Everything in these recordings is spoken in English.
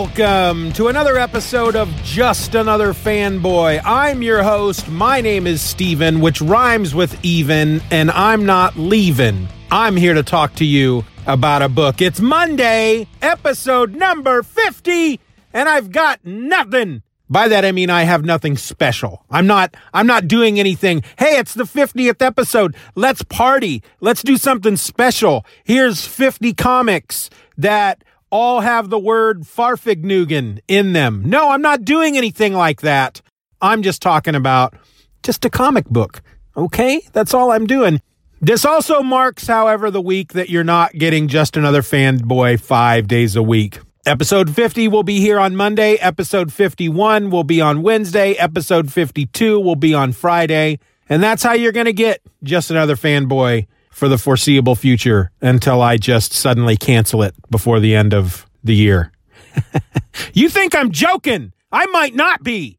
Welcome to another episode of Just Another Fanboy. I'm your host. My name is Steven, which rhymes with even, and I'm not leaving. I'm here to talk to you about a book. It's Monday, episode number 50, and I've got nothing. By that I mean I have nothing special. I'm not I'm not doing anything. Hey, it's the 50th episode. Let's party. Let's do something special. Here's 50 comics that all have the word Fahrvergnügen in them. No, I'm not doing anything like that. I'm just talking about just a comic book. Okay? That's all I'm doing. This also marks, however, the week that you're not getting just another fanboy five days a week. Episode 50 will be here on Monday. Episode 51 will be on Wednesday. Episode 52 will be on Friday. And that's how you're going to get just another fanboy for the foreseeable future until I just suddenly cancel it before the end of the year. you think I'm joking? I might not be.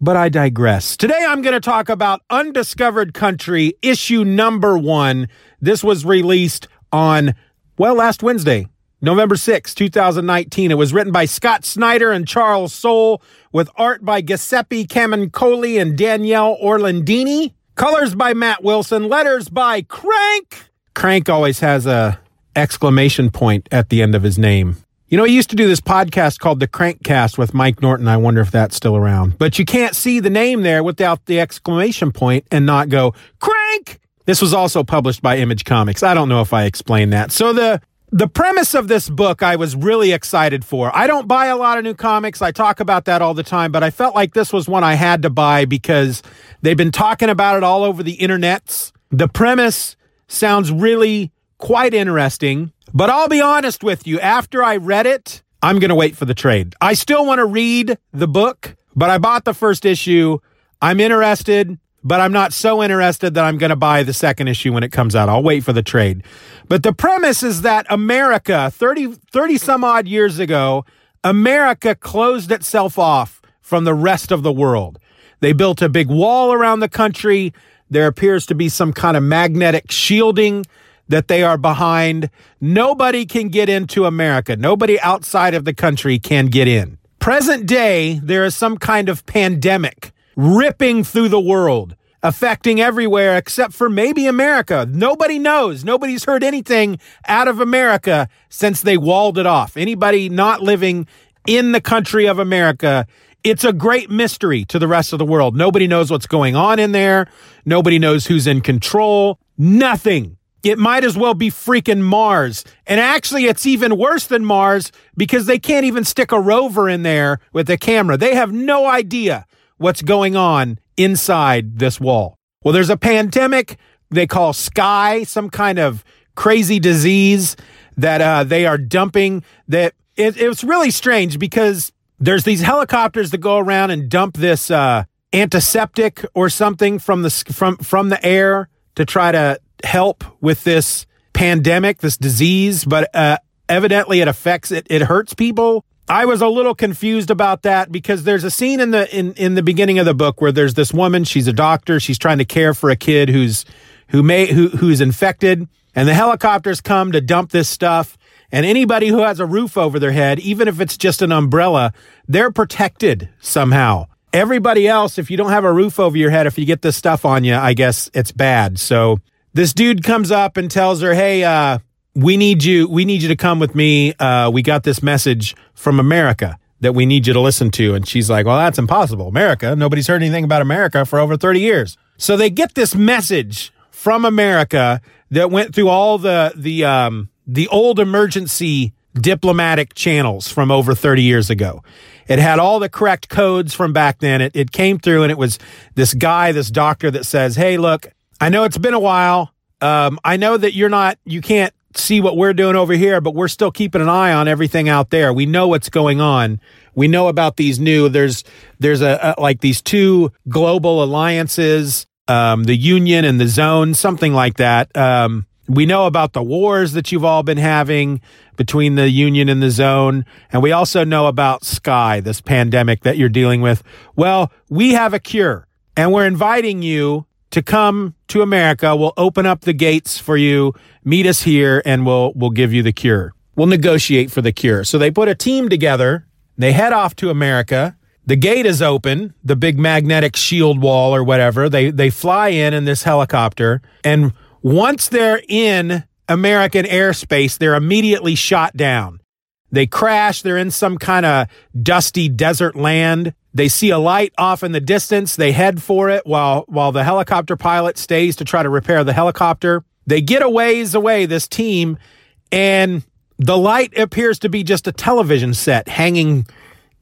But I digress. Today I'm going to talk about Undiscovered Country, issue number one. This was released on, well, last Wednesday, November 6, 2019. It was written by Scott Snyder and Charles Soule with art by Giuseppe Camuncoli and Daniele Orlandini. Colors by Matt Wilson, letters by Crank. Crank always has a exclamation point at the end of his name. You know, he used to do this podcast called The Crankcast with Mike Norton. I wonder if that's still around. But you can't see the name there without the exclamation point and not go, Crank! This was also published by Image Comics. I don't know if I explained that. So the the premise of this book I was really excited for. I don't buy a lot of new comics. I talk about that all the time, but I felt like this was one I had to buy because they've been talking about it all over the internets. The premise sounds really quite interesting, but I'll be honest with you, after I read it, I'm going to wait for the trade. I still want to read the book, but I bought the first issue. I'm interested but I'm not so interested that I'm going to buy the second issue when it comes out. I'll wait for the trade. But the premise is that America, 30, 30 some odd years ago, America closed itself off from the rest of the world. They built a big wall around the country. There appears to be some kind of magnetic shielding that they are behind. Nobody can get into America. Nobody outside of the country can get in. Present day, there is some kind of pandemic ripping through the world, affecting everywhere except for maybe America. Nobody knows. Nobody's heard anything out of America since they walled it off. Anybody not living in the country of America, it's a great mystery to the rest of the world. Nobody knows what's going on in there. Nobody knows who's in control. Nothing. It might as well be freaking Mars. And actually, it's even worse than Mars because they can't even stick a rover in there with a camera. They have no idea what's going on inside this wall. Well, there's a pandemic they call Sky, some kind of crazy disease that uh, they are dumping. That it, it's really strange because there's these helicopters that go around and dump this uh, antiseptic or something from the from from the air to try to help with this pandemic, this disease, but uh, evidently it affects it. It hurts people. I was a little confused about that because there's a scene in the in in the beginning of the book where there's this woman. She's a doctor. She's trying to care for a kid who's who may who who's infected, and the helicopters come to dump this stuff. And anybody who has a roof over their head, even if it's just an umbrella, they're protected somehow. Everybody else, if you don't have a roof over your head, if you get this stuff on you, I guess it's bad. So this dude comes up and tells her, "Hey, uh, we need you. We need you to come with me. Uh, we got this message from America that we need you to listen to." And she's like, "Well, that's impossible. America. Nobody's heard anything about America for over thirty years." So they get this message from America that went through all the the um, the old emergency diplomatic channels from over 30 years ago. It had all the correct codes from back then. It, it came through and it was this guy, this doctor that says, Hey, look, I know it's been a while. Um, I know that you're not, you can't see what we're doing over here, but we're still keeping an eye on everything out there. We know what's going on. We know about these new, there's, there's a, a like these two global alliances, um, the union and the zone, something like that. Um, we know about the wars that you've all been having between the union and the zone. And we also know about Sky, this pandemic that you're dealing with. Well, we have a cure and we're inviting you to come to America. We'll open up the gates for you. Meet us here and we'll, we'll give you the cure. We'll negotiate for the cure. So they put a team together. They head off to America. The gate is open, the big magnetic shield wall or whatever. They, they fly in in this helicopter and once they're in American airspace, they're immediately shot down. They crash. They're in some kind of dusty desert land. They see a light off in the distance. They head for it while, while the helicopter pilot stays to try to repair the helicopter. They get a ways away, this team, and the light appears to be just a television set hanging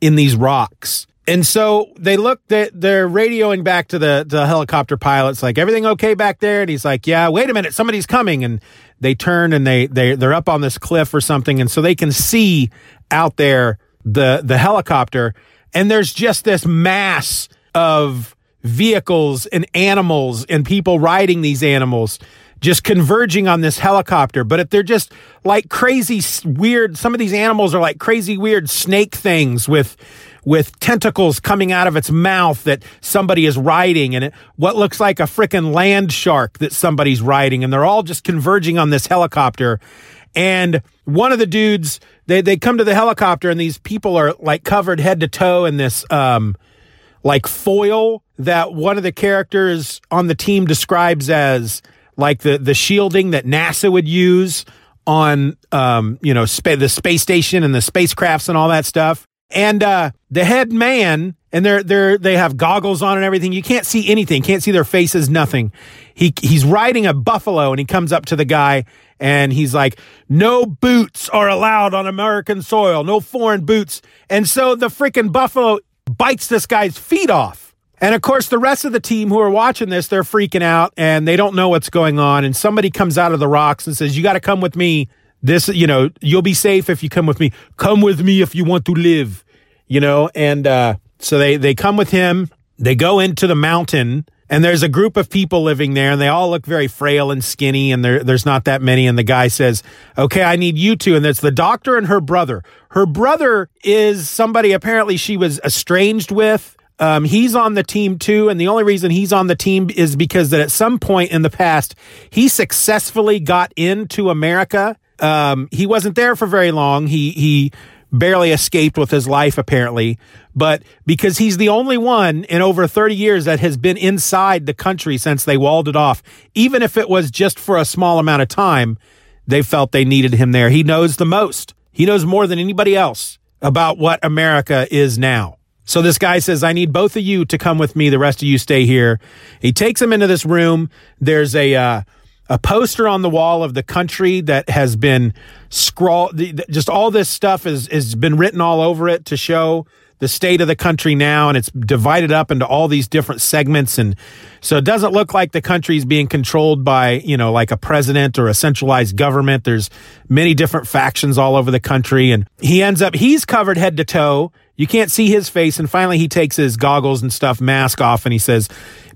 in these rocks. And so they look that they're radioing back to the, the helicopter pilots, like, everything okay back there? And he's like, yeah, wait a minute, somebody's coming. And they turn and they, they, they're up on this cliff or something. And so they can see out there the, the helicopter. And there's just this mass of vehicles and animals and people riding these animals just converging on this helicopter. But if they're just like crazy, weird, some of these animals are like crazy, weird snake things with, with tentacles coming out of its mouth that somebody is riding and it, what looks like a freaking land shark that somebody's riding. And they're all just converging on this helicopter. And one of the dudes, they, they come to the helicopter and these people are like covered head to toe in this, um, like foil that one of the characters on the team describes as like the, the shielding that NASA would use on, um, you know, spa- the space station and the spacecrafts and all that stuff. And uh, the head man, and they're they're they have goggles on and everything. You can't see anything, can't see their faces, nothing. He he's riding a buffalo, and he comes up to the guy, and he's like, "No boots are allowed on American soil. No foreign boots." And so the freaking buffalo bites this guy's feet off. And of course, the rest of the team who are watching this, they're freaking out and they don't know what's going on. And somebody comes out of the rocks and says, You got to come with me this, you know, you'll be safe if you come with me. Come with me if you want to live, you know, and, uh, so they, they come with him. They go into the mountain and there's a group of people living there and they all look very frail and skinny and there, there's not that many. And the guy says, okay, I need you two. And it's the doctor and her brother. Her brother is somebody apparently she was estranged with. Um, he's on the team too, and the only reason he's on the team is because that at some point in the past he successfully got into America um, he wasn't there for very long. He he barely escaped with his life apparently, but because he's the only one in over 30 years that has been inside the country since they walled it off, even if it was just for a small amount of time, they felt they needed him there. He knows the most. He knows more than anybody else about what America is now. So this guy says, I need both of you to come with me. The rest of you stay here. He takes him into this room. There's a, uh, a poster on the wall of the country that has been scrawled. Just all this stuff has has been written all over it to show the state of the country now, and it's divided up into all these different segments, and so it doesn't look like the country is being controlled by you know like a president or a centralized government. There's many different factions all over the country, and he ends up he's covered head to toe You can't see his face. And finally, he takes his goggles and stuff, mask off, and he says,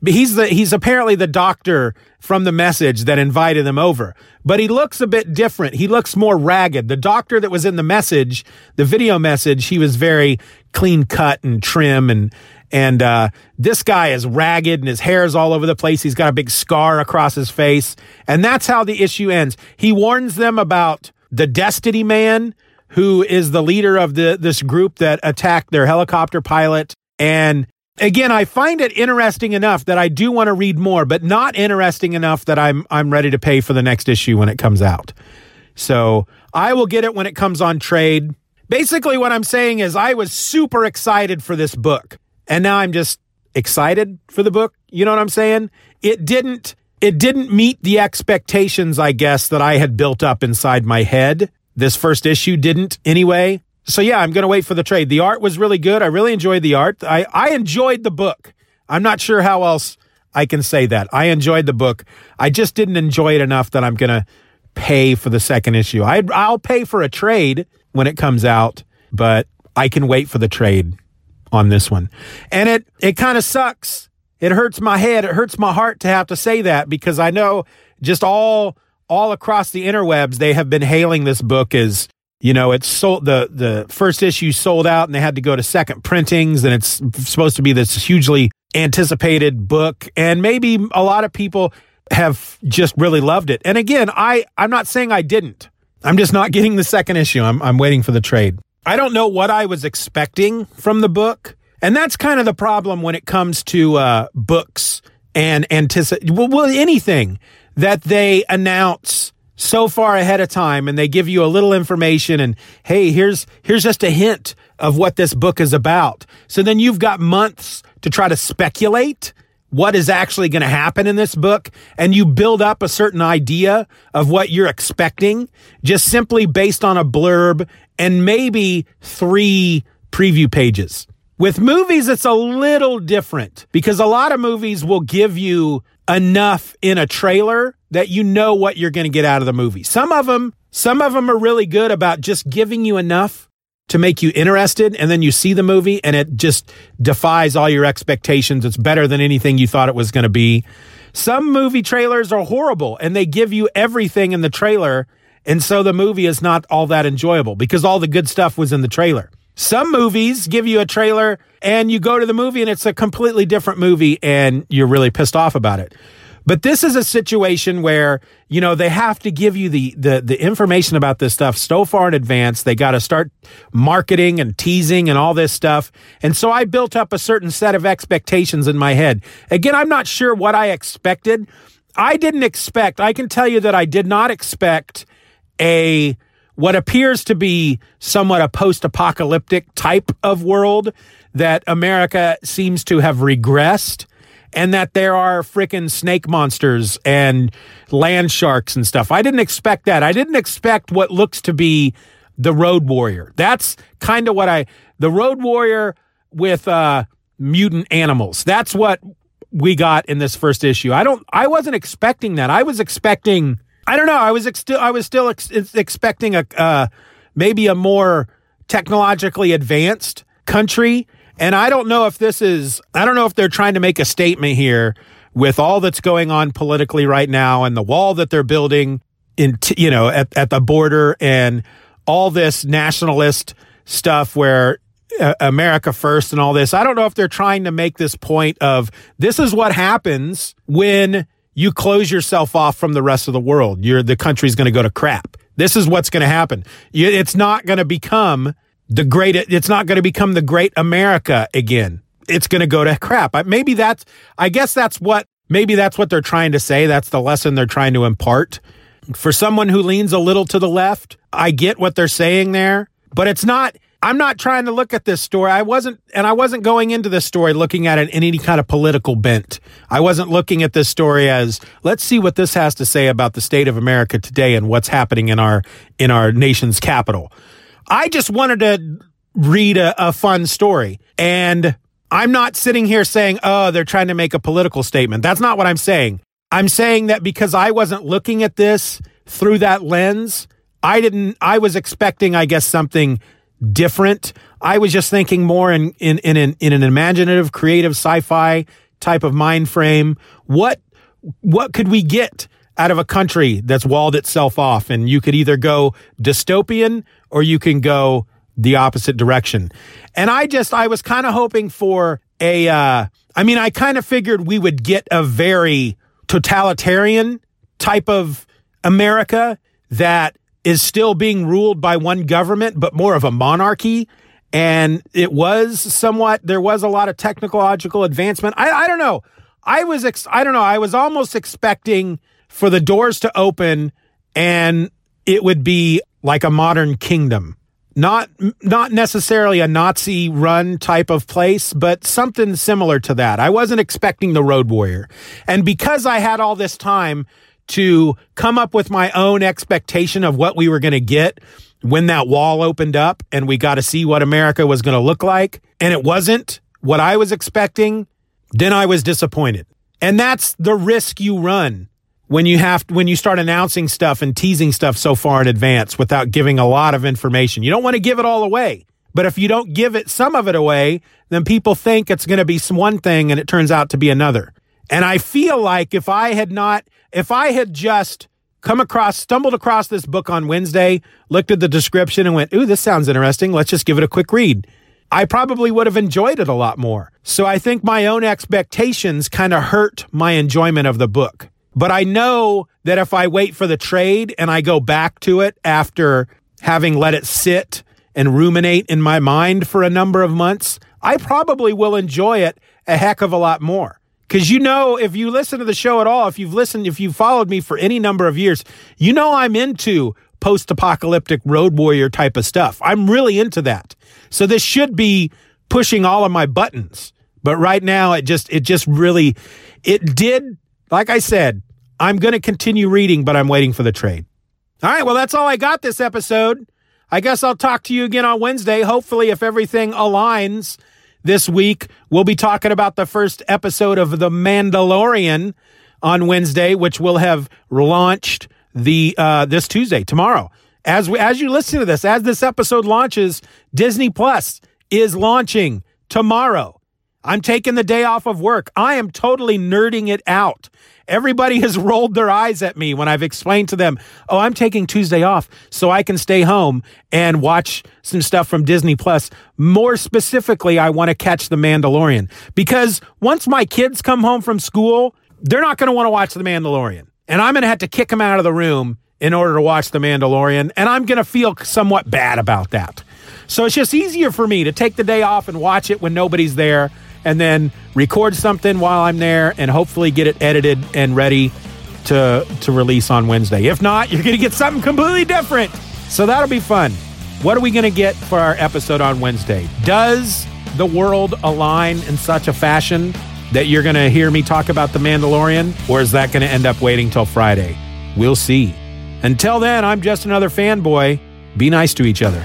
he's the, he's apparently the doctor from the message that invited them over. But he looks a bit different. He looks more ragged. The doctor that was in the message, the video message, he was very clean cut and trim and, and uh, this guy is ragged and his hair is all over the place. He's got a big scar across his face. And that's how the issue ends. He warns them about the Destiny Man, who is the leader of the this group that attacked their helicopter pilot. And again, I find it interesting enough that I do want to read more, but not interesting enough that I'm I'm ready to pay for the next issue when it comes out. So I will get it when it comes on trade. Basically, what I'm saying is I was super excited for this book, and now I'm just excited for the book. You know what I'm saying? It didn't it didn't meet the expectations, I guess, that I had built up inside my head. This first issue didn't anyway. So yeah, I'm going to wait for the trade. The art was really good. I really enjoyed the art. I, I enjoyed the book. I'm not sure how else I can say that. I enjoyed the book. I just didn't enjoy it enough that I'm going to pay for the second issue. I, I'll pay for a trade when it comes out, but I can wait for the trade on this one. And it, it kind of sucks. It hurts my head. It hurts my heart to have to say that because I know just all, all across the interwebs, they have been hailing this book as you know, it's sold the the first issue sold out, and they had to go to second printings, and it's supposed to be this hugely anticipated book, and maybe a lot of people have just really loved it. And again, I I'm not saying I didn't. I'm just not getting the second issue. I'm I'm waiting for the trade. I don't know what I was expecting from the book, and that's kind of the problem when it comes to uh, books and anticipate well, well anything that they announce so far ahead of time and they give you a little information and hey here's here's just a hint of what this book is about. So then you've got months to try to speculate what is actually going to happen in this book and you build up a certain idea of what you're expecting just simply based on a blurb and maybe three preview pages. With movies it's a little different because a lot of movies will give you enough in a trailer that you know what you're going to get out of the movie. Some of them, some of them are really good about just giving you enough to make you interested and then you see the movie and it just defies all your expectations. It's better than anything you thought it was going to be. Some movie trailers are horrible and they give you everything in the trailer and so the movie is not all that enjoyable because all the good stuff was in the trailer. Some movies give you a trailer and you go to the movie and it's a completely different movie and you're really pissed off about it. But this is a situation where, you know, they have to give you the, the, the information about this stuff so far in advance. They got to start marketing and teasing and all this stuff. And so I built up a certain set of expectations in my head. Again, I'm not sure what I expected. I didn't expect, I can tell you that I did not expect a, what appears to be somewhat a post apocalyptic type of world that America seems to have regressed and that there are freaking snake monsters and land sharks and stuff. I didn't expect that. I didn't expect what looks to be the Road Warrior. That's kind of what I the Road Warrior with uh mutant animals. That's what we got in this first issue. I don't I wasn't expecting that. I was expecting I don't know. I was ex- still I was still ex- expecting a uh maybe a more technologically advanced country and I don't know if this is, I don't know if they're trying to make a statement here with all that's going on politically right now and the wall that they're building in, you know, at, at the border and all this nationalist stuff where uh, America first and all this. I don't know if they're trying to make this point of this is what happens when you close yourself off from the rest of the world. You're, the country's going to go to crap. This is what's going to happen. It's not going to become the great, it's not going to become the great America again. It's going to go to crap. Maybe that's, I guess that's what, maybe that's what they're trying to say. That's the lesson they're trying to impart. For someone who leans a little to the left, I get what they're saying there, but it's not, I'm not trying to look at this story. I wasn't, and I wasn't going into this story looking at it in any kind of political bent. I wasn't looking at this story as, let's see what this has to say about the state of America today and what's happening in our, in our nation's capital. I just wanted to read a, a fun story. And I'm not sitting here saying, oh, they're trying to make a political statement. That's not what I'm saying. I'm saying that because I wasn't looking at this through that lens, I didn't, I was expecting, I guess, something different. I was just thinking more in in in in an imaginative, creative sci-fi type of mind frame. What what could we get out of a country that's walled itself off? And you could either go dystopian or you can go the opposite direction. And I just I was kind of hoping for a. Uh, I mean, I kind of figured we would get a very totalitarian type of America that is still being ruled by one government, but more of a monarchy. And it was somewhat, there was a lot of technological advancement. I, I don't know. I was, ex- I don't know. I was almost expecting for the doors to open and it would be like a modern kingdom. Not, not necessarily a Nazi run type of place, but something similar to that. I wasn't expecting the Road Warrior. And because I had all this time to come up with my own expectation of what we were going to get when that wall opened up and we got to see what America was going to look like. And it wasn't what I was expecting. Then I was disappointed. And that's the risk you run when you have when you start announcing stuff and teasing stuff so far in advance without giving a lot of information. You don't want to give it all away. But if you don't give it some of it away, then people think it's going to be some one thing and it turns out to be another. And I feel like if I had not if I had just come across, stumbled across this book on Wednesday, looked at the description and went, Ooh, this sounds interesting. Let's just give it a quick read. I probably would have enjoyed it a lot more. So I think my own expectations kind of hurt my enjoyment of the book. But I know that if I wait for the trade and I go back to it after having let it sit and ruminate in my mind for a number of months, I probably will enjoy it a heck of a lot more. Because you know, if you listen to the show at all, if you've listened, if you've followed me for any number of years, you know I'm into post apocalyptic road warrior type of stuff. I'm really into that. So this should be pushing all of my buttons. But right now, it just, it just really, it did, like I said, I'm going to continue reading, but I'm waiting for the trade. All right. Well, that's all I got this episode. I guess I'll talk to you again on Wednesday. Hopefully, if everything aligns this week, we'll be talking about the first episode of The Mandalorian on Wednesday, which will have launched the uh, this Tuesday, tomorrow. As we, as you listen to this, as this episode launches, Disney Plus is launching tomorrow. I'm taking the day off of work. I am totally nerding it out. Everybody has rolled their eyes at me when I've explained to them, oh, I'm taking Tuesday off so I can stay home and watch some stuff from Disney Plus. More specifically, I want to catch The Mandalorian because once my kids come home from school, they're not going to want to watch The Mandalorian. And I'm going to have to kick them out of the room in order to watch The Mandalorian. And I'm going to feel somewhat bad about that. So it's just easier for me to take the day off and watch it when nobody's there and then record something while I'm there and hopefully get it edited and ready to to release on Wednesday. If not, you're going to get something completely different. So that'll be fun. What are we going to get for our episode on Wednesday? Does the world align in such a fashion that you're going to hear me talk about The Mandalorian or is that going to end up waiting till Friday? We'll see. Until then, I'm just another fanboy. Be nice to each other.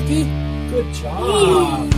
Good job.